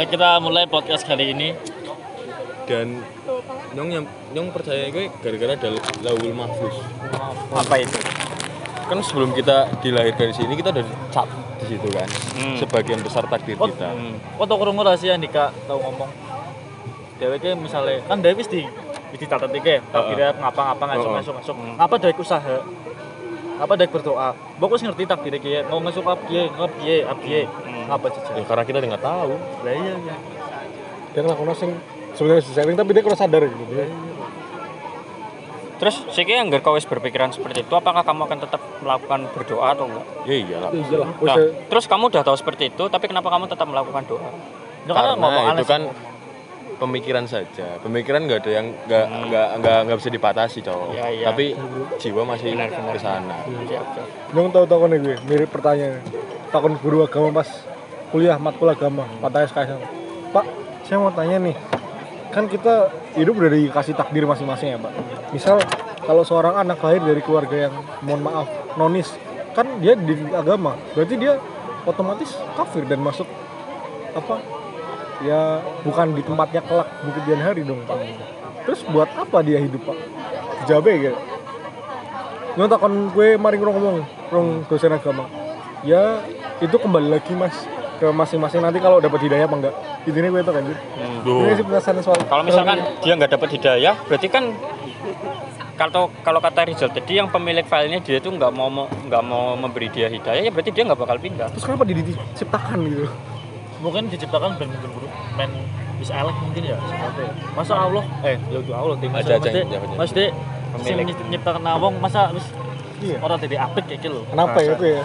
Ya kita mulai podcast kali ini. dan nyong yang nyong percaya gue gara-gara ada laul mahfuz Apa itu? kan sebelum kita dilahirkan di sini kita udah cap di situ kan Hmm. sebagian besar takdir Oh, kita Hmm. Kok tau krungu rahasia Dika tau ngomong. Dewe ki misalnya kan Dewi di di dicatat iki, tak kira ngapa-ngapa ngasuk Heeh. ngasuk ngasuk. Hmm. Ngapa Dewi usaha? Ngapa Dewi berdoa? Wis ngerti takdir iki ya, mau ngasuk apa piye, ngap piye, apa piye. Hmm. Ngapa ya karena kita nggak tahu Lah iya iya. dia ngelakuin sing sebenarnya setting tapi dia kurang sadar gitu dia Terus siki anggar kau wis berpikiran seperti itu, apakah kamu akan tetap melakukan berdoa atau enggak? ya iyalah iya lah wis Nah, terus kamu udah tahu seperti itu, tapi kenapa kamu tetap melakukan doa? Ya karena karena itu kan pemikiran saja. Pemikiran nggak ada yang nggak Hmm. nggak nggak nggak bisa dipatasi cowok Iya, iya. tapi jiwa masih ke sana. Siap, siap. nyong tahu tahu nih gue mirip pertanyaan. Takon guru agama pas kuliah matkul agama patah SKS pak saya mau tanya nih. Kan kita hidup udah dikasih takdir masing-masing ya pak. Misal kalau seorang anak lahir dari keluarga yang mohon maaf nonis kan dia di agama. Berarti dia otomatis kafir dan masuk apa ya bukan di tempatnya kelak bukit dan hari dong pak terus buat apa dia hidup pak ya gitu Nyong takon gue mari ngomong rong dosen agama. Ya itu kembali lagi mas ke masing-masing nanti kalau dapat hidayah apa enggak. Intinya gue itu kan. Hmm. Ini sih penasaran soal. Kalau misalkan dia nggak dapat hidayah, berarti kan kalau kalau kata Rizal tadi yang pemilik filenya dia tuh nggak mau nggak mau memberi dia hidayah, ya berarti dia nggak bakal pindah. terus kenapa diciptakan gitu? Mungkin diciptakan ben buru men bisa elek mungkin ya seperti masa Allah eh ya udah Allah tim Ada masa aja mesti mesti sing nyiptakan nawong masa wis Iya. orang jadi apik kayak gitu Kenapa ya itu ya?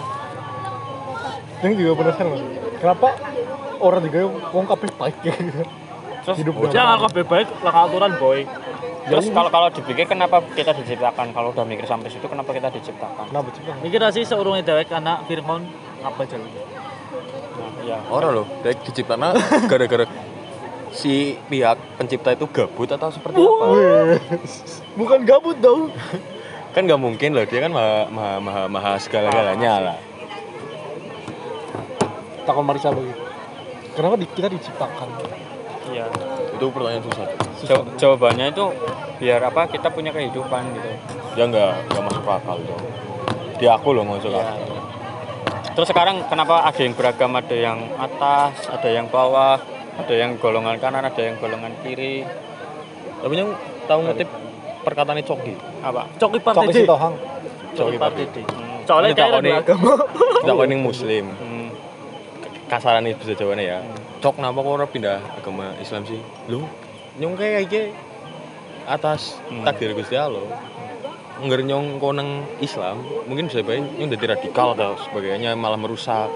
Yang juga penasaran mas. Kenapa orang juga wong kabeh baik ya? Terus Hidup ya nggak kabeh baik lah aturan boy terus kalau kalau dipikir kenapa kita diciptakan? Kalau udah mikir sampai situ kenapa kita diciptakan? Kenapa? Bang? mikir sih seurungnya dewek anak Firman apa jalan Iya. orang loh dari diciptakan gara-gara si pihak pencipta itu gabut atau seperti apa Wih, Bukan gabut dong. kan nggak mungkin loh dia kan maha maha maha, maha segala-galanya lah Takon Marisa begitu. Kenapa di- kita diciptakan? Iya. itu pertanyaan susah. Jaw- jawabannya itu biar apa? Kita punya kehidupan gitu. ya nggak nggak masuk akal dong di aku loh nggak masuk Iya. akal Terus sekarang kenapa ada yang beragam, ada yang atas, ada yang bawah, ada yang golongan kanan, ada yang golongan kiri. tapi yang tahu ngutip perkataan Coki Apa? coki Coki partai si Tohang. Coki partai Partai Hmm. soalnya kayak takoni. agama tidak yang muslim Hmm. kasaran itu bisa jawabannya ya cok kenapa kok orang pindah agama Islam sih lu nyong kayak aja atas Hmm. takdir Gusti Allah nggak nyong koneng Islam mungkin bisa baik nyong jadi radikal atau sebagainya malah merusak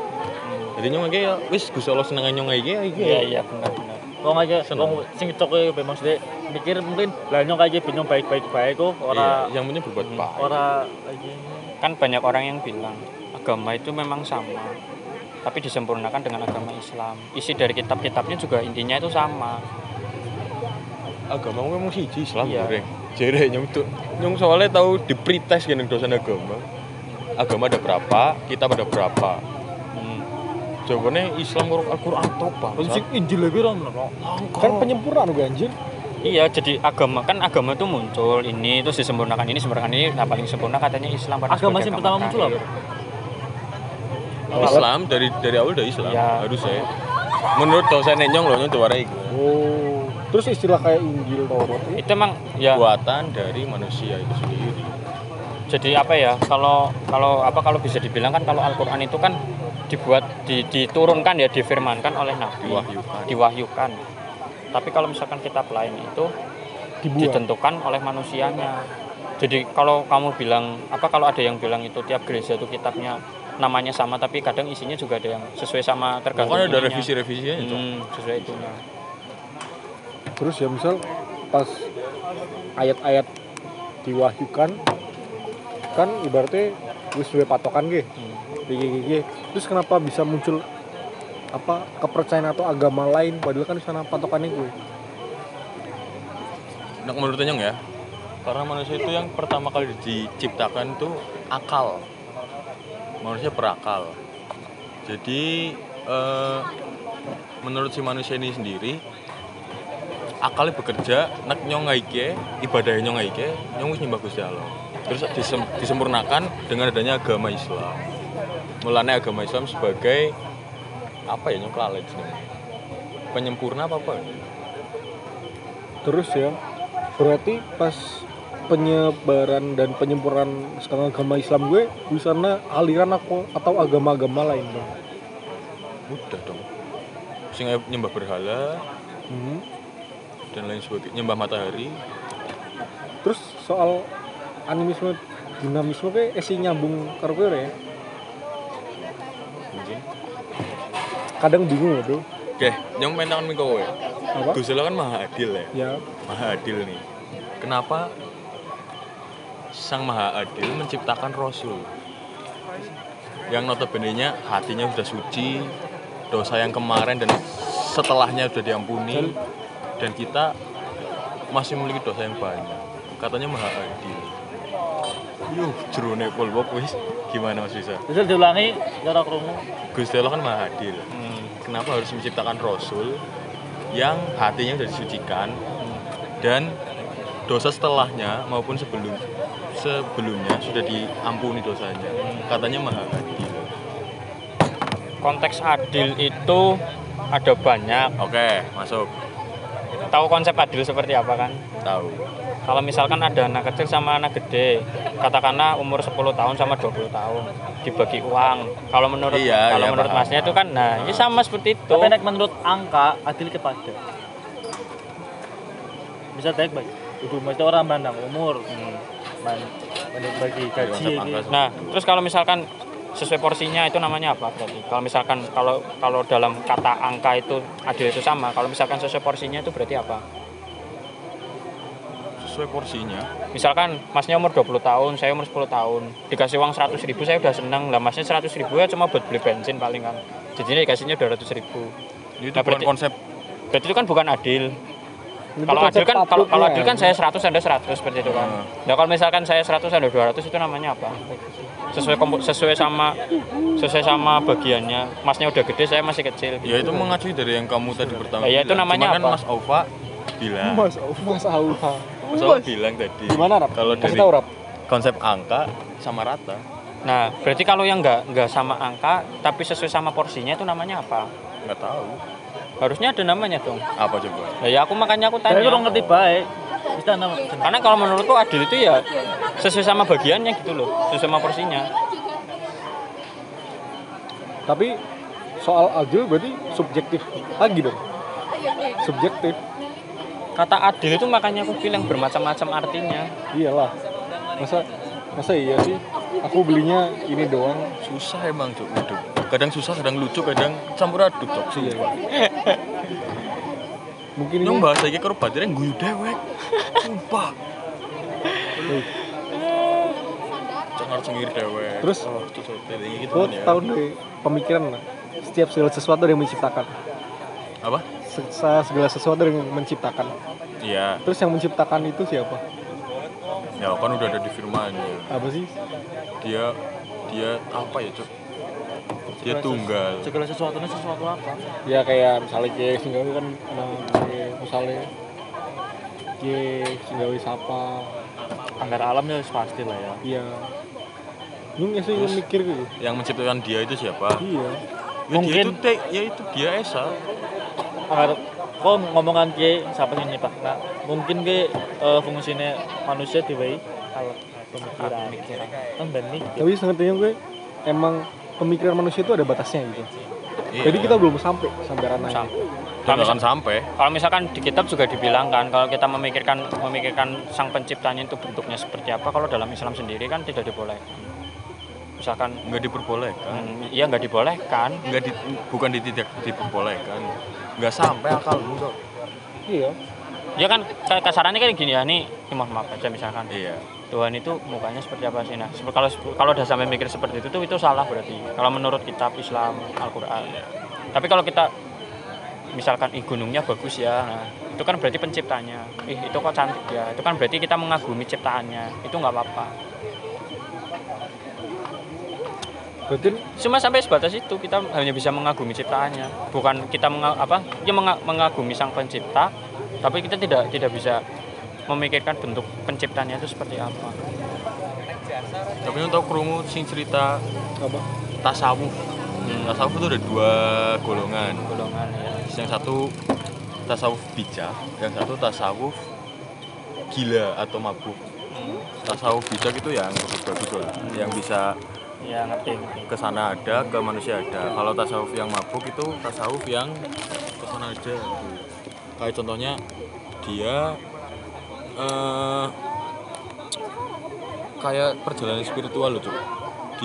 jadi nyong kayak wis Gusti Allah seneng nyong aja Iya aja iya benar benar. Wong aja, wong sing coki memang sudah mikir mungkin lah nyong kayak bingung baik-baik baik kok Iya, ora yang penting berbuat Hmm. baik ora aja Kan banyak orang yang bilang agama itu memang sama, tapi disempurnakan dengan agama Islam. Isi dari kitab-kitabnya juga intinya itu sama. agama memang siji Islam Iya. goreng jere nyong tuh nyong soalnya tahu di pretest gini dosen agama agama ada berapa kitab ada berapa Hmm. jawabannya Islam nguruk Al-Quran top sing Injil lagi ora menawa Kan penyempurnaan gue anjir. Iya, jadi agama kan agama itu muncul ini terus disempurnakan ini disempurnakan ini. Nah paling sempurna katanya Islam pada Agama sing pertama muncul terakhir. Islam dari dari awal udah Islam Ya. harus saya menurut dosen nyong loh nyong tuwarai Oh. Terus istilah kayak Injil Taurat itu Itu emang ya. Buatan dari manusia itu sendiri. Jadi apa ya kalau kalau apa kalau bisa dibilang kan kalau Al-Qur'an itu kan dibuat di, diturunkan ya difirmankan oleh nabi. Diwahyukan. diwahyukan. Tapi kalau misalkan kita lain itu dibuat. ditentukan oleh manusianya. Jadi kalau kamu bilang apa kalau ada yang bilang itu tiap gereja itu kitabnya namanya sama tapi kadang isinya juga ada yang sesuai sama tergantung Makanya ada revisi-revisinya itu. Hmm, sesuai itunya Terus ya misal pas ayat-ayat diwahyukan kan ibaratnya wis duwe patokan ge. Hmm. Terus kenapa bisa muncul apa kepercayaan atau agama lain padahal kan di sana patokannya gue. Nah, menurut nyong ya karena manusia itu yang pertama kali diciptakan itu akal manusia berakal jadi eh, menurut si manusia ini sendiri akalnya bekerja nek nyong ngaike ibadahnya nyong ngaike nyong wis nyembah Gusti Allah. Terus disem- disempurnakan dengan adanya agama Islam. Mulanya agama Islam sebagai apa ya nyong kelalen penyempurna apa apa? Terus ya, berarti pas penyebaran dan penyempurnaan sekarang agama Islam gue di sana aliran aku atau agama-agama lain dong. udah dong. Sing nyembah berhala Hmm. Dan lain sebagainya nyembah matahari. Terus soal animisme dinamisme kayak esi nyambung karo kowe ya. mungkin. Kadang bingung loh tuh. oke nyong pengen tangan kowe? Apa? Gusti Allah kan maha adil ya? Ya, maha adil nih. Kenapa sang maha adil menciptakan rasul? Yang notabene nya hatinya sudah suci dosa yang kemarin dan setelahnya sudah diampuni. Dan kita masih memiliki dosa yang banyak. Katanya maha adil yuh jerone pol Bob, wis. Gimana mas bisa Bisa diulangi cara krungu. Gusti Allah kan maha adil. Kenapa harus menciptakan rasul yang hatinya sudah disucikan dan dosa setelahnya maupun sebelum sebelumnya sudah diampuni dosanya? Katanya maha adil. Konteks adil itu ada banyak. Oke masuk tahu konsep adil seperti apa kan tahu kalau misalkan ada anak kecil sama anak gede katakanlah umur 10 tahun sama 20 tahun dibagi uang kalau menurut Iya, kalau iya, menurut paham, masnya itu kan nah ini sama seperti itu Tapi nek menurut angka adil kepada. Bisa baik baik. Ibu mesti orang pandang umur. Hmm. ban- bagi gaji ini. angka nah terus kalau misalkan sesuai porsinya itu namanya apa berarti? Kalau misalkan kalau kalau dalam kata angka itu adil itu sama kalau misalkan sesuai porsinya itu berarti apa? Sesuai porsinya? Misalkan masnya umur 20 tahun saya umur 10 tahun dikasih uang 100 ribu saya udah seneng. Lah masnya 100 ribu ya cuma buat beli bensin paling kan. Jadi dikasihnya 200 ribu. Itu Nah, bukan berarti- konsep. berarti itu kan bukan adil. Kalau adil kan kalau, kalau takluknya. adil kan saya 100 anda 100 seperti itu kan. Hmm. nah kalau misalkan saya 100 anda 200 itu namanya apa sesuai kompo- sesuai sama sesuai sama bagiannya masnya udah gede saya masih kecil ya itu mengacu dari yang kamu tadi pertama Ya, itu namanya kan apa? Mas Ova bilang Mas, Mas Auha. Mas Ova bilang tadi Gimana Rap? kalau dari tahu Rap. konsep angka sama rata nah berarti kalau yang nggak nggak sama angka tapi sesuai sama porsinya itu namanya apa nggak tahu harusnya ada namanya dong apa coba Nah, ya aku makanya aku Tapi tanya. kurang ngerti baik. Karena kalau menurutku adil itu ya sesuai sama bagiannya gitu loh, sesuai sama porsinya. Tapi soal adil berarti subjektif lagi dong. Subjektif. Kata adil itu makanya aku bilang bermacam-macam artinya. Iyalah. Masa masa iya sih? Aku belinya ini doang. susah emang hidup kadang susah kadang lucu kadang campur aduk cok sih Iya. Mungkin ini Nyong bahasa iki karo batirnya guyu dewek. Sumpah. Cengar cengir dewek. Terus? oh, gitu kan ya. tahu dari pemikiran lah. Setiap segala sesuatu ada yang menciptakan. Apa? Se- se- Segala sesuatu ada yang menciptakan. Iya, Terus yang menciptakan itu siapa? ya kan udah ada di firmannya. Apa sih? Dia dia apa ya, Cuk? Dia tunggal. Segala sesuatunya sesuatu apa? Ya kayak misalnya kayak singgawi kan nah, kayak misalnya kayak singgawi sapa. Anggar alamnya pasti lah ya. Iya. Lu nggak sih mikir gitu? Yang menciptakan dia itu siapa? Iya. Ya, Mungkin- dia itu te- ya itu dia Esa. Anggar kok ngomongan ke siapa sih nyepak nah, mungkin ke eh, fungsinya manusia diwai alat pemikiran kan benih Tapi sepertinya gue emang pemikiran manusia itu ada batasnya gitu. Iya. Jadi kita belum sampai sampai ranah Sam- itu. dan nggak akan sampai. Kalau misalkan di kitab juga dibilang kan kalau kita memikirkan memikirkan sang penciptanya itu bentuknya seperti apa, kalau dalam Islam sendiri kan tidak dibolehkan. Misalkan Nggak diperbolehkan. hmm, iya nggak dibolehkan. Nggak di, bukan di tidak diperbolehkan. Nggak sampai akalmu kok. Iya. Ya kan kayak kasarannya kan gini ya, nih, mohon maaf aja misalkan Iya. Tuhan itu mukanya seperti apa sih? Nah, kalau kalau udah sampai mikir seperti itu tuh itu salah berarti. Kalau menurut kitab Islam Al-Qur'an. Tapi kalau kita misalkan ih gunungnya bagus ya. Nah, itu kan berarti penciptanya. Ih, itu kok cantik ya. Itu kan berarti kita mengagumi ciptaannya. Itu nggak apa-apa. berarti cuma sampai sebatas itu kita hanya bisa mengagumi ciptaannya bukan kita menga- apa ya menga- mengagumi sang pencipta tapi kita tidak tidak bisa memikirkan bentuk penciptanya itu seperti apa. Tapi untuk kerungu sing cerita apa? tasawuf. Hmm, tasawuf itu ada dua golongan. Golongan ya. Yang satu tasawuf bijak yang satu tasawuf gila atau mabuk. Hmm, tasawuf bijak itu yang bagus-bagus lah yang bisa ya ngerti ke sana ada ke manusia ada. Kalau tasawuf yang mabuk itu tasawuf yang ke sana ada. Gitu. kayak contohnya dia eh kayak perjalanan spiritual loh Cuk.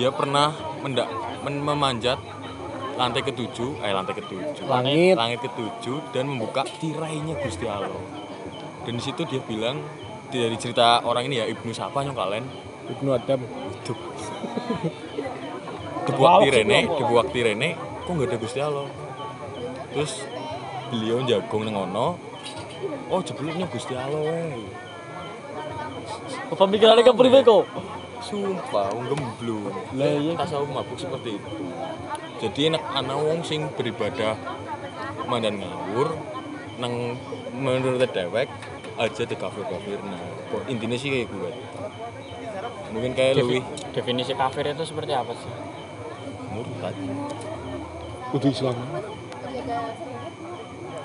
dia pernah mendak men- memanjat lantai ketujuh eh lantai ketujuh. Langit. Langit ketujuh dan membuka tirainya Gusti Allah. Dan di situ dia bilang dari cerita orang ini ya Ibnu siapa nyong kalian Ibnu Adam. Itu dibuat tirene dibuat tirene kok nggak ada Gusti Allah? Terus beliau jagung nang ono oh jebulnya Gusti Allah Pemikirannya kan priwe kok. sumpah wong gemblung. Lah iya. tasawuf mabuk seperti itu. Jadi enak anak wong sing beribadah mandan ngawur nang menurut dewek aja di kafir kafir nah intinya sih kayak gue? Mungkin kayak Defi- lebih definisi kafir itu seperti apa sih? Murtad. Kudu Islam.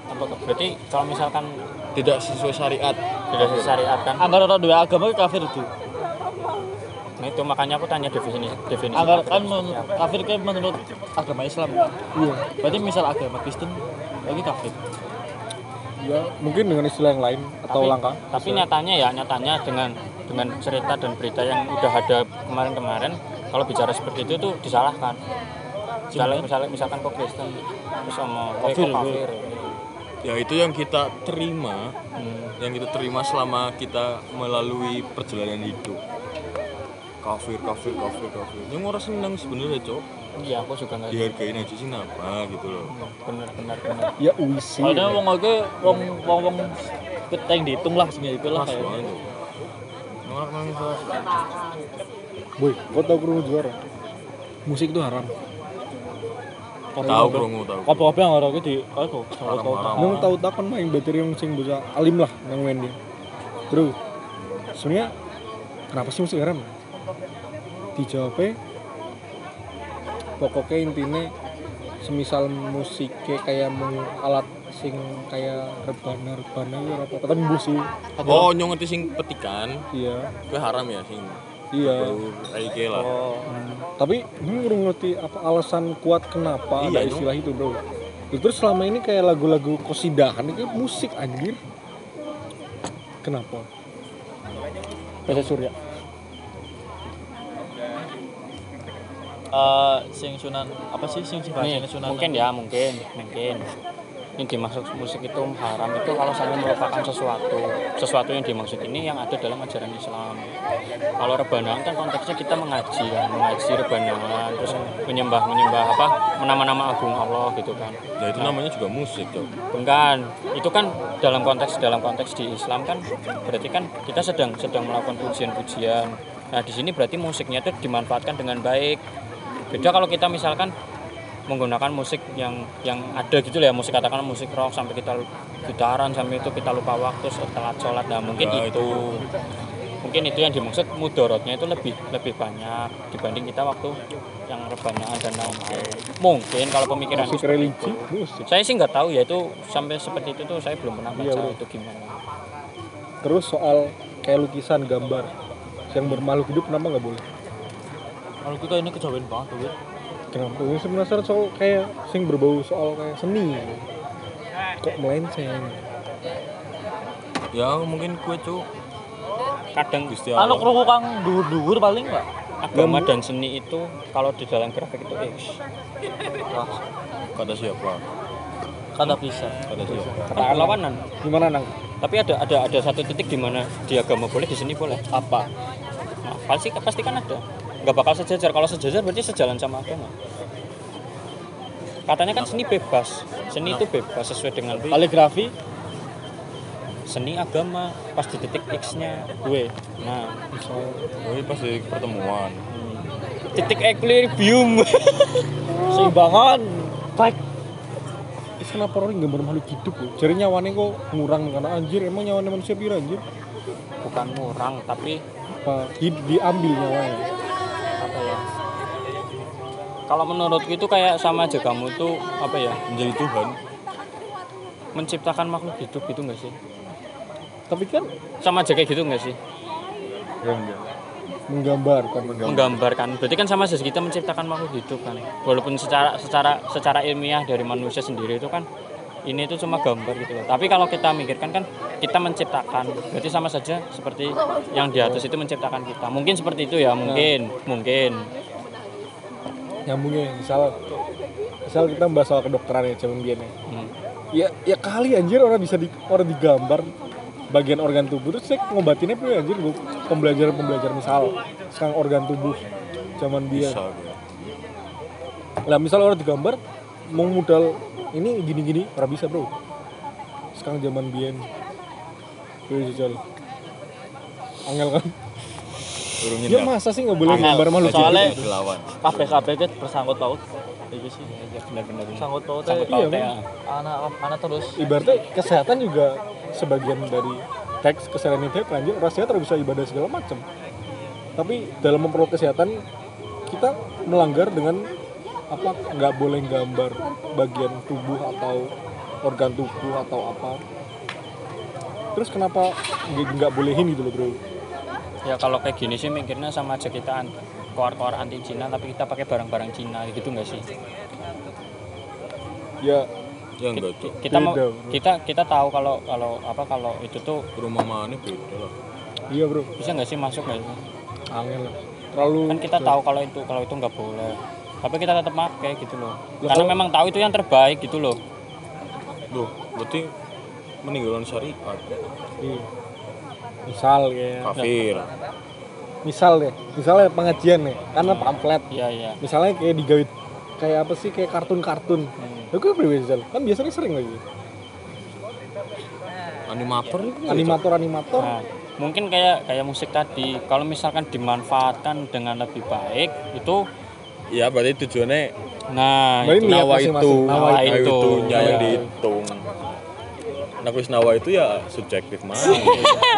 Apa berarti kalau misalkan tidak sesuai syariat tidak sesuai syariat kan Anggar orang dua agama kafir itu. nah itu makanya aku tanya definisi definisi Anggar kafir kan kafir kayak menurut agama Islam. iya. Berarti misal agama Kristen lagi kafir. ya mungkin dengan istilah yang lain atau Tapi- langkah. tapi nyatanya ya nyatanya dengan dengan cerita dan berita yang udah ada kemarin-kemarin kalau bicara seperti itu tuh disalahkan. Misalnya misalnya misalkan kok Kristen terus sama Kafir, kafir ya itu yang kita terima Hmm. yang kita terima selama kita melalui perjalanan hidup. Kafir kafir kafir kafir. Yang orang seneng sebenarnya cok. Iya aku juga nggak dihargain aja sih apa gitu loh. Bener bener bener. Ya wisi Soalnya wong oke wong wong wong keteng dihitung lah sing iku lah pas kayak. banget tuh orang nangis terus. boy kau tahu kerungu juara? Musik itu haram tahu krungu tahu. Kopi-kopi yang orang itu di haram. Nung tahu tak kan main bateri yang sing bisa alim lah yang dia. Terus sebenarnya kenapa sih musik haram? Dijawabnya pokoknya intinya semisal musiknya kayak meng alat sing kayak rebana rebana ya apa apa tapi busi oh nyong ngerti sing petikan? Iya. Gue haram ya sing iya. kayak lah. Oh. Tapi ini kurang ngerti apa alasan kuat kenapa Iya, ada istilah itu bro. Terus selama ini kayak lagu-lagu kosidahan itu musik anjir. Kenapa? Bahasa Surya. Eh, sing sunan apa sih? Sing sunan? mungkin ya mungkin mungkin ini dimaksud musik itu haram itu kalau sampai merupakan sesuatu. Sesuatu yang dimaksud ini yang ada dalam ajaran Islam. Kalau rebanaan kan konteksnya kita mengaji kan mengaji rebanaan terus menyembah menyembah apa? Nama-nama agung Allah gitu kan. Ya itu namanya juga musik cok bukan. Itu kan dalam konteks dalam konteks di Islam kan berarti kan kita sedang sedang melakukan pujian-pujian. Nah di sini berarti musiknya itu dimanfaatkan dengan baik. Beda kalau kita misalkan menggunakan musik yang yang ada gitu ya musik katakanlah musik rock sampai kita gitaran sampai itu kita lupa waktu setelah sholat. Nah mungkin Ya, itu. mungkin itu yang dimaksud mudorotnya itu lebih lebih banyak dibanding kita waktu yang rebanaan dan lain-lain. Mungkin kalau pemikiran musik religi musik. Saya sih nggak tahu ya itu sampai seperti itu tuh saya belum pernah baca Iya, itu gimana. Terus soal kayak lukisan gambar yang bermakhluk hidup kenapa nggak boleh? Kalau kita ini kejawen banget tuh. Kenapa ini sebenarnya soal kayak sing berbau soal kayak seni. Kok melenceng? Ya mungkin kue cok kadang Gusti Kalau Allah krungu kang dhuwur-dhuwur paling enggak? agama dan seni itu kalau di dalam grafik itu X. Kata siapa? Kata bisa. kata siapa? Kan perlawanan gimana nang? Tapi ada ada ada satu titik di mana di agama boleh di seni boleh. Apa? nah, pasti pasti kan ada nggak bakal sejajar. Kalau sejajar berarti sejalan sama agama. Katanya kan seni bebas. Seni itu bebas sesuai dengan Kaligrafi. Seni agama pas di titik X nya gue. nah. Iya pas di pertemuan. Hmm, titik equilibrium. Seimbangan. Baik Is kenapa orang gambar makhluk hidup loh? Jadi nyawane kok ngurang karena anjir emang nyawane manusia pira anjir? bukan murang tapi Apa? Di, diambil nyawanya? Ya kalau menurutku itu kayak sama aja kamu tuh apa ya menjadi Tuhan. Menciptakan makhluk hidup gitu nggak sih? Tapi kan sama aja kayak gitu nggak sih? Ya enggak. Menggambarkan. Menggambarkan. Berarti kan sama aja kita menciptakan makhluk hidup kan walaupun secara secara secara ilmiah dari manusia sendiri itu kan ini itu cuma gambar gitu loh. Tapi kalau kita mikirkan kan kita menciptakan. Berarti sama saja seperti yang di atas itu menciptakan kita. Mungkin seperti itu ya mungkin. Mungkin nyambungnya misal misal kita bahas soal kedokteran ya zaman biyen ya. Hmm. ya ya kali anjir orang bisa di orang digambar bagian organ tubuh terus saya ngobatinnya tuh anjir gua pembelajaran pembelajaran misal sekarang organ tubuh zaman bisa gitu. lah misal orang digambar mau modal ini gini-gini orang bisa bro sekarang zaman biyen Wih, jajal angel kan urung ya masa sih nggak boleh gambar makhluk Soalnya- lawan kabeh kabeh itu bersangkut paut. Itu sih. Benar-benar. Sangkut paut Iya, anak anak terus. Ibaratnya kesehatan juga sebagian dari teks kesehatan itu sehat harus bisa ibadah segala macam tapi dalam memperoleh kesehatan kita melanggar dengan apa? Nggak boleh gambar bagian tubuh atau organ tubuh atau apa. Terus kenapa nggak nggak bolehin gitu loh bro ya kalau kayak gini sih mikirnya sama aja kita an- keluar-keluar anti Cina tapi kita pakai barang-barang Cina gitu nggak sih? Ya. Ya enggak tuh kita mau bro. kita kita tahu kalau kalau apa kalau itu tuh rumah mana beda lah. Iya bro. Bisa nggak sih masuk nggak sih? Angel lah. terlalu kan kita tahu kalau itu kalau itu nggak boleh. Tapi kita tetap pakai gitu loh. Loh, karena kalau- memang tahu itu yang terbaik gitu loh. Loh, berarti meninggalan syariat. Iya. Misal ya. Kafir. Misal deh misalnya pengajian nih karena pamflet. Iya iya. Misalnya kayak digawe kayak apa sih kayak kartun-kartun. Hmm. ya pribadi Zal. kan biasanya sering lagi. Animator itu ya, animator-animator nah mungkin kayak kayak musik tadi. Kalau misalkan dimanfaatkan dengan lebih baik itu ya berarti tujuannya nah Berarti itu. nawa itu. Nawa nawa itu. itu. Nya yang Iya. dihitung nah wis nawa itu ya subjektif mah.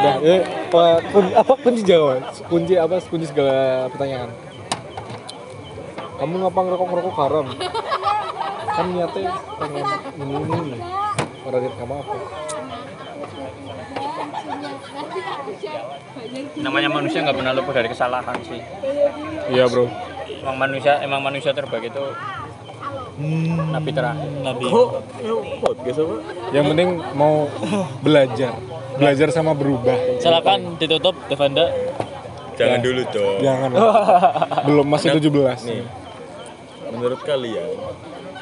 Nah, eh, apa, kunci, apa kunci jawaban kunci apa kunci segala pertanyaan? Kamu ngapa ngerokok ngerokok haram? Kan niatnya pengen ini ini. Nih orang lihat kamu apa? Namanya manusia nggak pernah luput dari kesalahan sih. Iya bro. Emang manusia emang manusia terbaik itu nabi terakhir. Nabi. Kok? Ya podcast apa? Yang penting mau belajar. Belajar sama berubah. Silakan ditutup Devanda. Jangan dulu dong. Jangan. Belum masih 17 nih. Menurut kalian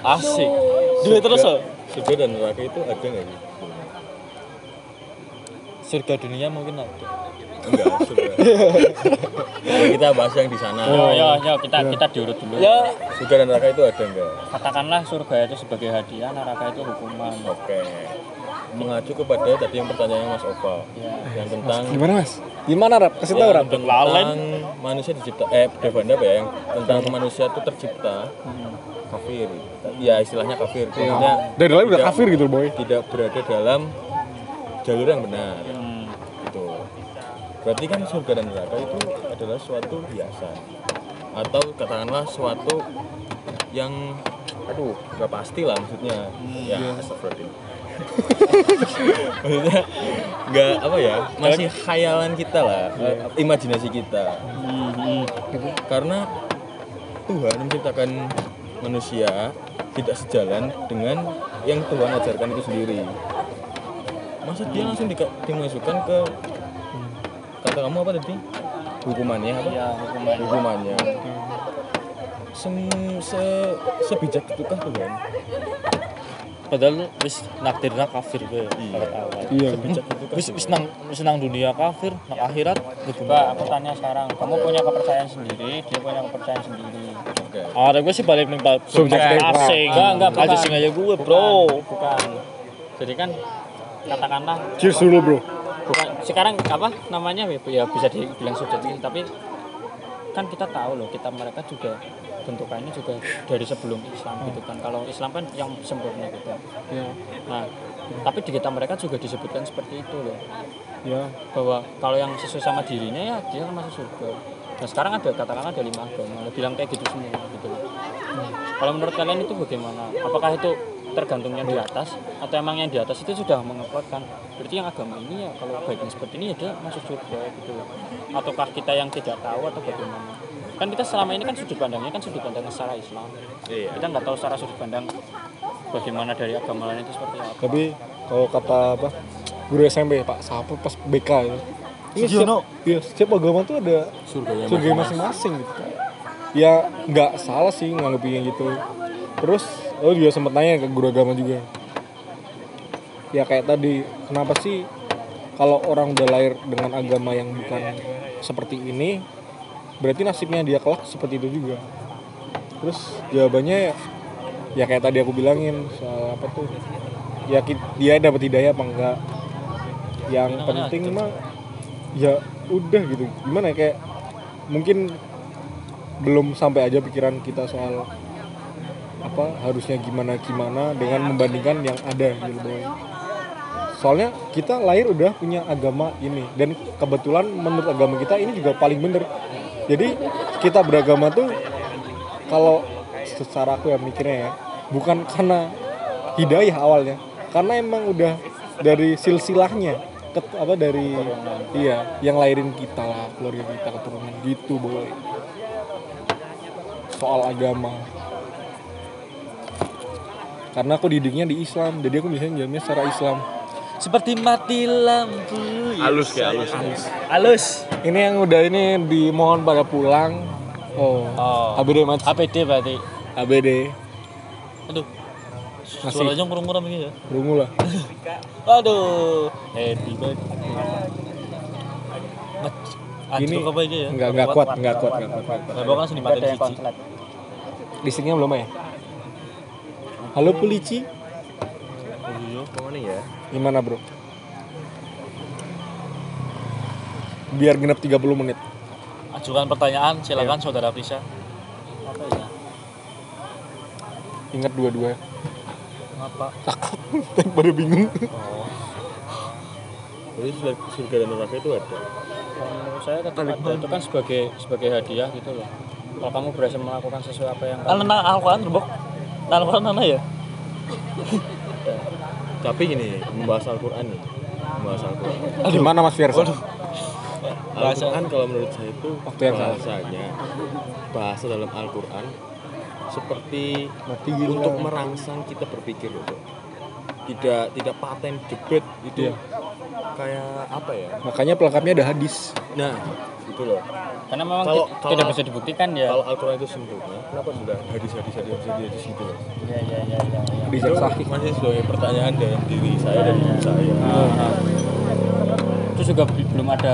asik. Dua terus oh. surga dan neraka itu ada nggak sih? Surga dunia mungkin ada enggak surga Ya, kita bahas yang di sana. Yo yo yo kita kita diurut dulu. Ya surga dan neraka itu ada enggak? Katakanlah surga itu sebagai hadiah neraka itu hukuman. Oke. Mengacu kepada tadi yang pertanyaannya Mas Ova ya yang tentang gimana mas? Gimana rap? Kasih tahu rap. tentang Lalen. manusia dicipta eh Devanda apa ya? Yang tentang manusia itu tercipta. Hmm. kafir. Ya istilahnya kafir. Maksudnya dari lain udah tidak- kafir gitu boy. tidak berada dalam jalur yang benar. Hmm. Berarti kan surga dan neraka itu adalah suatu hiasan. Atau katakanlah suatu yang aduh nggak pasti lah maksudnya. Ya astagfirullahaladzim. Maksudnya nggak apa ya masih khayalan kita lah eh, imajinasi kita. Karena Tuhan menciptakan manusia tidak sejalan dengan yang Tuhan ajarkan itu sendiri. Masa dia langsung di, dimasukkan ke kata kamu apa tadi? Hukumannya apa? Ya hukuman hukumannya. Sem, se, sebijak itukah Tuhan padahal wis nakdirna kafir gue Iya. awal iya. Sebijak itukah wis wis nang wis nang dunia kafir nang akhirat coba aku tanya sekarang kamu punya kepercayaan sendiri dia punya kepercayaan sendiri. Oke. Ada gue sih balik nih Subjektif. asing. Enggak, enggak, aja sing aja gue bukan, bro. Bukan. Jadi kan katakanlah cheers dulu bro bukan sekarang apa namanya? Ya bisa dibilang subjektif tapi kan kita tahu loh kita mereka juga bentukannya juga dari sebelum Islam gitu kan. Kalau Islam kan yang sempurna gitu ya. Nah tapi di kita mereka juga disebutkan seperti itu loh. Ya. Bahwa kalau yang sesuai sama dirinya ya dia kan masuk surga. Nah sekarang ada katakanlah ada lima agama bilang kayak gitu semua gitu loh. Kalau menurut kalian itu bagaimana? Apakah itu tergantungnya di atas atau emang yang di atas itu sudah menguploadkan berarti yang agama ini ya kalau baiknya seperti ini ya dia masuk surga gitu loh. Ataukah kita yang tidak tahu atau bagaimana? Kan kita selama ini kan sudut pandangnya kan sudut pandang secara Islam. Iya. kita nggak tahu secara sudut pandang bagaimana dari agama lain itu seperti apa. Tapi kalau kata apa guru SMP Pak Sapu pas BK ya ini Sugiono. setiap, ya, setiap agama tuh ada Surganya surga masing-masing. gitu. Ya nggak salah sih nganggepinnya gitu. Terus lo juga sempat nanya ke guru agama juga. Ya kayak tadi kenapa sih kalau orang udah lahir dengan agama yang bukan seperti ini berarti nasibnya dia kelak seperti itu juga? Terus jawabannya ya, ya kayak tadi aku bilangin soal apa tuh? Ya dia dapat hidayah apa enggak? Yang penting acem. mah ya udah gitu. Gimana ya kayak mungkin belum sampai aja pikiran kita soal apa harusnya gimana gimana dengan membandingkan yang ada gitu boy soalnya kita lahir udah punya agama ini dan kebetulan menurut agama kita ini juga paling bener. Jadi kita beragama tuh kalau secara aku ya mikirnya ya bukan karena hidayah awalnya karena emang udah dari silsilahnya ket- apa dari iya yang lahirin kita lah keluarga kita keturunan gitu boy. Soal agama karena aku didiknya di Islam jadi aku biasanya jawabnya secara Islam. Seperti mati lampu. Halus kayak halus. Halus. Ini yang udah ini dimohon pada pulang. Oh, oh. ABD mas. APD berarti. ABD aduh. Masih. suaranya kurang-kurang ini ya. Rungu lah. Aduh. Happy birthday. Ini apa ini ya? nggak nggak kuat nggak kuat nggak kuat, nggak kuat. Langsung dimatiin konslet listriknya belum ya halo polisi oh iya Mana ya? gimana bro? Biar genap 30 menit. Ajukan pertanyaan silakan saudara Prisa. Apa ya? Ingat dua-dua apa takut pada bingung. Oh. Jadi surga dan neraka itu ada. Menurut saya tetap ada. Itu kan sebagai sebagai hadiah gitu loh. Kalau kamu berhasil melakukan sesuatu apa yang kan kamu Al-Quran Bok Nang Al-Quran mana ya Tapi gini, membahas Al-Quran nih. Membahas Al-Quran. gimana mas Fiersa Bahasa- Al-Quran kalau menurut saya itu Waktu yang salah. bahasanya bahasa dalam Al-Quran seperti mati untuk merangsang kita berpikir loh. Tidak tidak paten debat itu Iya. kayak apa ya? makanya pelengkapnya ada hadis Nah, itu loh. karena memang Kalau- ti- kalau- tidak bisa dibuktikan ya Kalau Al-Quran itu sempurna, kenapa sudah hadis-hadis hadis hadis hadis gitu loh? ya ya ya ya, ya. hadis yang Itu sahih masih sebagai pertanyaan dalam diri saya dan ibu saya. Ah, ah. itu juga bel- belum ada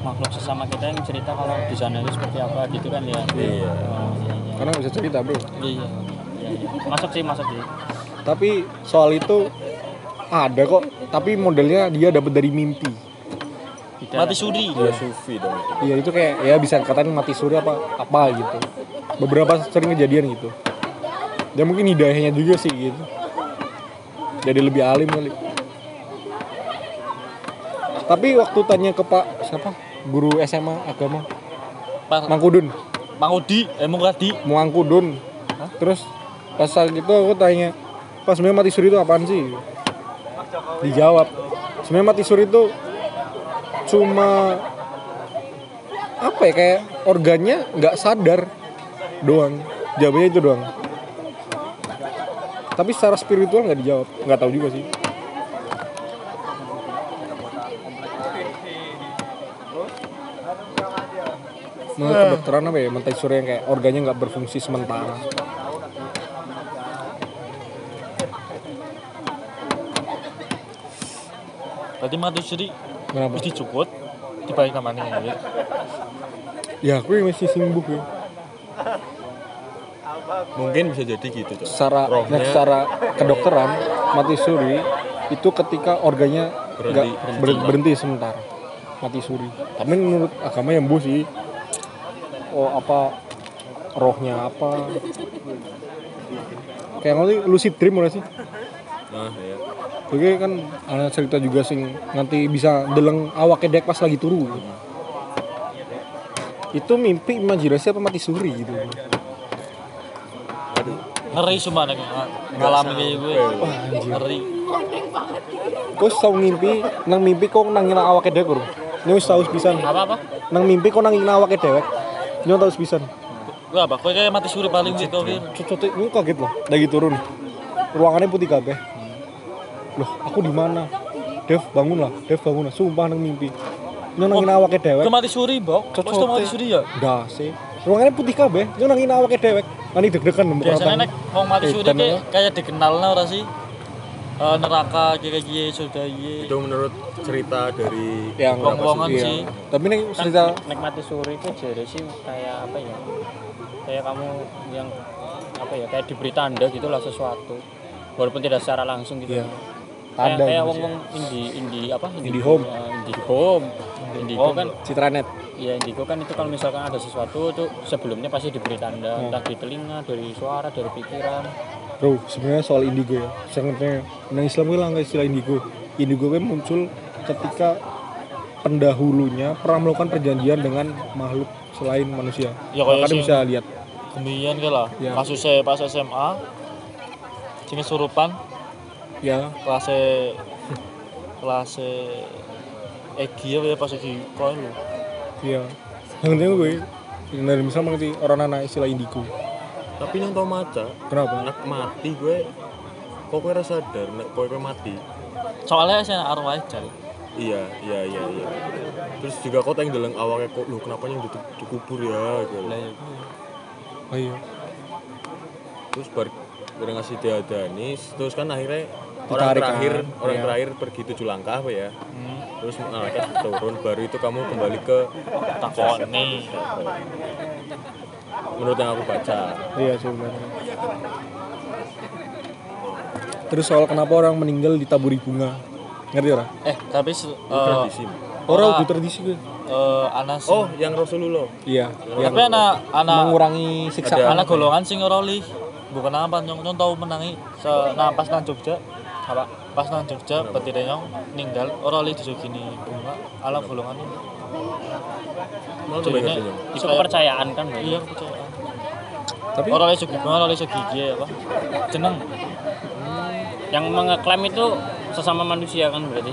makhluk sesama kita yang cerita kalau di sana itu seperti apa gitu kan ya Iya. Oh, iya, iya. karena bisa cerita bro iya iya iya. masuk sih masuk sih tapi soal itu ada kok tapi modelnya dia dapat dari mimpi Tidak mati suri. Dia sufi dong itu. iya itu kayak ya bisa dikatain mati suri apa apa gitu. Beberapa sering kejadian gitu. Ya mungkin hidayahnya juga sih gitu. Jadi lebih alim kali. Tapi waktu tanya ke pak siapa? Guru SMA agama? Pak Mangkudun. Mang Udi eh Mang Radi. Mangkudun. Terus pas saat itu aku tanya pas sebenarnya mati suri itu apaan sih? Dijawab sebenarnya mati suri itu cuma apa ya kayak organnya nggak sadar doang. Jawabannya itu doang. Tapi secara spiritual nggak dijawab. Nggak tahu juga sih. Menurut kedokteran apa ya mati suri yang kayak organnya nggak berfungsi sementara. Berarti mati suri kenapa mesti cukup. Dibalik namanya ya ya aku yang masih sembuh ya. Mungkin bisa jadi gitu, Cok. secara Rohnya- nah, secara kedokteran mati suri itu ketika organnya Berhenti. nggak berhenti. berhenti sementara mati suri. Tapi menurut agama yang bu sih oh apa rohnya apa? Kayak ngerti lucid dream ora sih? Nah ya Oke kan ada cerita juga sing nanti bisa deleng awake dek pas lagi turu. Itu mimpi imajinasi apa mati suri gitu. ngeri cuma nih ngalamin kayak gue Wah anjir. ngeri Kau tau ngimpi, nang mimpi kau nang ngina awake dek bro. Wis tau pisan. apa apa Nang mimpi kau nang ngina awake dewek. Ini tau pisan. gue apa gue kayak mati suri paling gitu. Cocok ini kaget loh. Lagi turun. Ruangannya putih kabeh. Loh, aku di mana? Dev bangun lah, Dev bangun lah. Sumpah nang mimpi. Ini nang ngina awake dewek. gue mati suri bok Cocok, Terus mati suri ya Dah sih. Ruangannya putih kabeh. Ngina awake dewek. Nanti deg-degan nemu biasanya nek mau mati suri kayak kayak dikenal lah ora sih Eh, neraka kayak gini sudah iya itu menurut cerita dari yang Wong-wongan iya. sih. Tapi ini cerita nikmati suri itu jadi sih kayak apa ya kayak kamu yang apa ya kayak diberi tanda gitulah sesuatu walaupun tidak secara langsung gitu Iya. Tanda kayak wong wong indie indie apa Indie home. Ya, indie home indigo kan Citranet. ya indigo kan itu kalau misalkan ada sesuatu itu sebelumnya pasti diberi tanda Hmm. entah di telinga dari suara dari pikiran Bro, sebenarnya soal indigo ya. Sangatnya nang Islam itu nggak istilah indigo. Indigo kan muncul ketika pendahulunya pernah melakukan perjanjian dengan makhluk selain manusia. Ya, Makanya sing- bisa lihat. kemudian ke lah Ya. kasusnya pas SMA sing kesurupan Ya, kelas kelas Egi apa ya pas Egi kau lu iya. Yang gue dari misal mengerti orang anak istilah indigo. tapi yang tau maca Kenapa? anak mati gue kok gue rasa sadar nek kowe kowe mati soalnya saya arwah aja iya iya iya iya terus juga kau yang dalam awalnya kok lu kenapa yang di- dikubur ya gitu lah ya Oh iya. terus bar bar ngasih diadani terus kan akhirnya orang Ditarik terakhir kan, orang iya. terakhir pergi tujuh langkah apa ya hmm. terus malaikat turun baru itu kamu kembali ke takon nih menurut yang aku baca Iya sebenarnya. Terus soal kenapa orang meninggal ditaburi bunga. Ngerti ora? eh tapi Itu eh, tradisi Orang Ora. udah tradisi gue. eh, anak sing- oh yang Rasulullah Iya, yang tapi anak anak mengurangi siksaan. anak golongan sing ora bukan apa nyong nyong tahu menangi se nah pas nang Jogja apa pas nang Jogja petire nyong ninggal ora oleh disugini bunga ala golongan ini. Nyong. itu kepercayaan kan iya kepercayaan. Tapi ora oleh bunga ora oleh gigi apa? Jeneng. Yang mengeklaim itu sesama manusia kan berarti?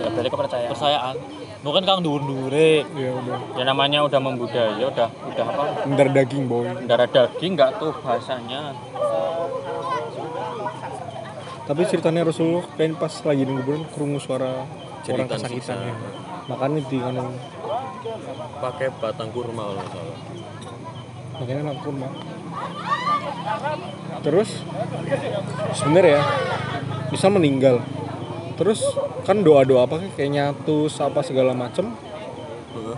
Ya berarti kepercayaan. Percayaan nu kan kang dhuwur-dhuwure. Ya udah. ya namanya udah membudaya udah udah apa? Darah daging boy. darah daging nggak tuh bahasanya Tapi ceritanya Rasulullah kayak pas lagi di kuburan kerungu suara orang Jeritan kesakitan ya. Makanya di anu pakai batang kurma kalau nggak salah makanya aku mah. Terus sebenarnya ya bisa meninggal. Terus kan doa-doa apa kayak nyatus apa segala macem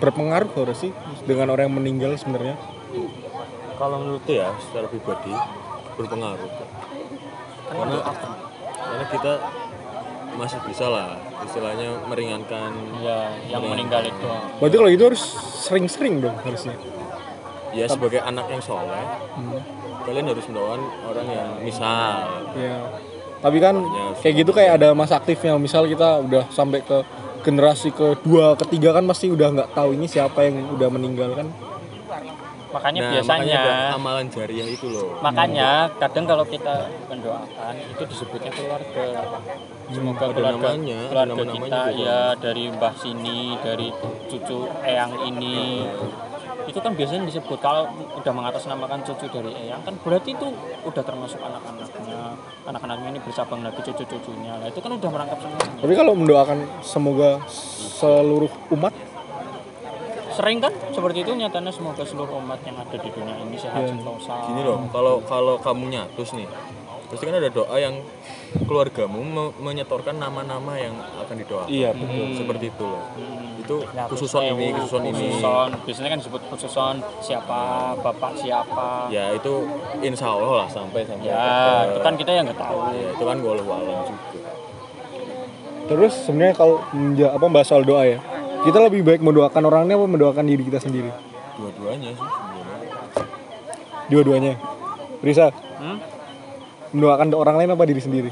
berpengaruh gak sih dengan orang yang meninggal sebenarnya? kalau menurutku ya secara pribadi berpengaruh karena karena kita masih bisa lah istilahnya meringankan ya yang meninggal itu Berarti kalau itu harus sering-sering dong harusnya. ya sebagai anak yang soleh Hmm. kalian harus mendoakan orang yang misal Ya. Tapi kan Ya, kayak gitu kayak ada masa aktifnya. Misal kita udah sampai ke generasi kedua, ketiga kan pasti udah nggak tahu ini siapa yang udah meninggal kan. Makanya nah biasanya makanya amalan jariah itu loh. Makanya kadang kalau kita mendoakan itu disebutnya keluarga. Semoga ada keluarga namanya, keluarga nama-namanya kita juga. ya dari mbah sini dari cucu eyang ini. Itu kan biasanya disebut kalau udah mengatasnamakan cucu dari eyang kan berarti itu udah termasuk anak-anaknya. Anak-anaknya ini bersabang lagi cucu-cucunya. Nah itu kan udah merangkap semuanya Tapi kalau mendoakan semoga seluruh umat sering kan? Seperti itu nyatanya semoga seluruh umat yang ada di dunia ini sehat Iya. sentosa gini loh kalau kalau kamu nyatus nih pasti kan ada doa yang keluargamu me- menyetorkan nama-nama yang akan didoakan. Iya, betul. seperti itu loh. Itu Nyatus khususon ini khususon ini. khususon. biasanya kan disebut khususon siapa bapak siapa. Ya itu insya Allah lah sampai sampai ya ke- itu kan kita yang nggak tahu. Ya, itu kan walau alam juga. Terus sebenarnya kalau apa bahas soal doa ya, kita lebih baik mendoakan orangnya apa mendoakan diri kita sendiri? dua-duanya sih sebenarnya Dua-duanya. Risa, hmm? mendoakan orang lain apa diri sendiri?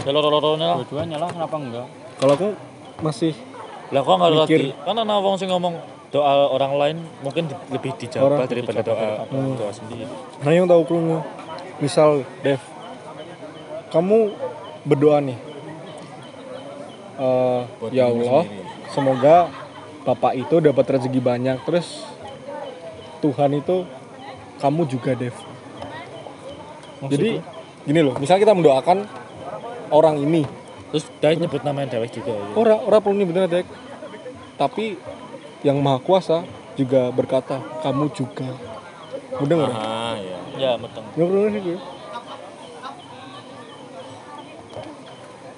ya lah dua-duanya lah kenapa enggak Kalau aku masih lah kok nggak Mikir. lagi kan ana wong sing ngomong doa orang lain mungkin di- lebih dijawab Orang daripada dijawab doa Hmm. doa sendiri Nah yang tahu krungu Misal Dev Kamu berdoa nih Eh, Buat Ya Allah sendiri. Semoga Bapak itu dapat rezeki banyak. Terus Tuhan itu Kamu juga Dev. Jadi Gini loh Misalnya kita mendoakan Orang ini. Terus dia nyebut namanya dewek juga ya. Orang orang perlu bener Dek. Tapi Yang maha kuasa Juga berkata Kamu juga. Udah nggak? ah ya ya meteng Ya bener sih gue.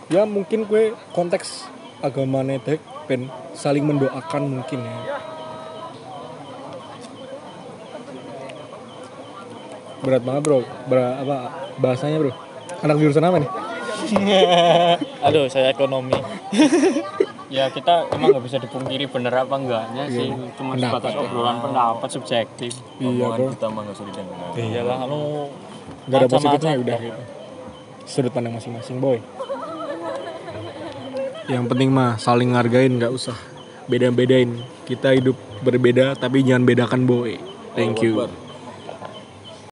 Ya mungkin gue konteks agama nedek pen saling mendoakan mungkin ya. Berat banget bro, Ber- apa bahasanya bro? Anak jurusan apa nih? aduh saya ekonomi ya kita emang nggak bisa dipungkiri bener apa enggaknya sih cuma sebatas obrolan pendapat subjektif Iya bro, kita mah nggak usah didengar iyalah anu nggak ada positifnya ya udah gitu. Sudut pandang masing-masing boy. Yang penting mah saling ngargain nggak usah beda-bedain. Kita hidup berbeda tapi jangan bedakan boy. Thank you. Allahu Akbar.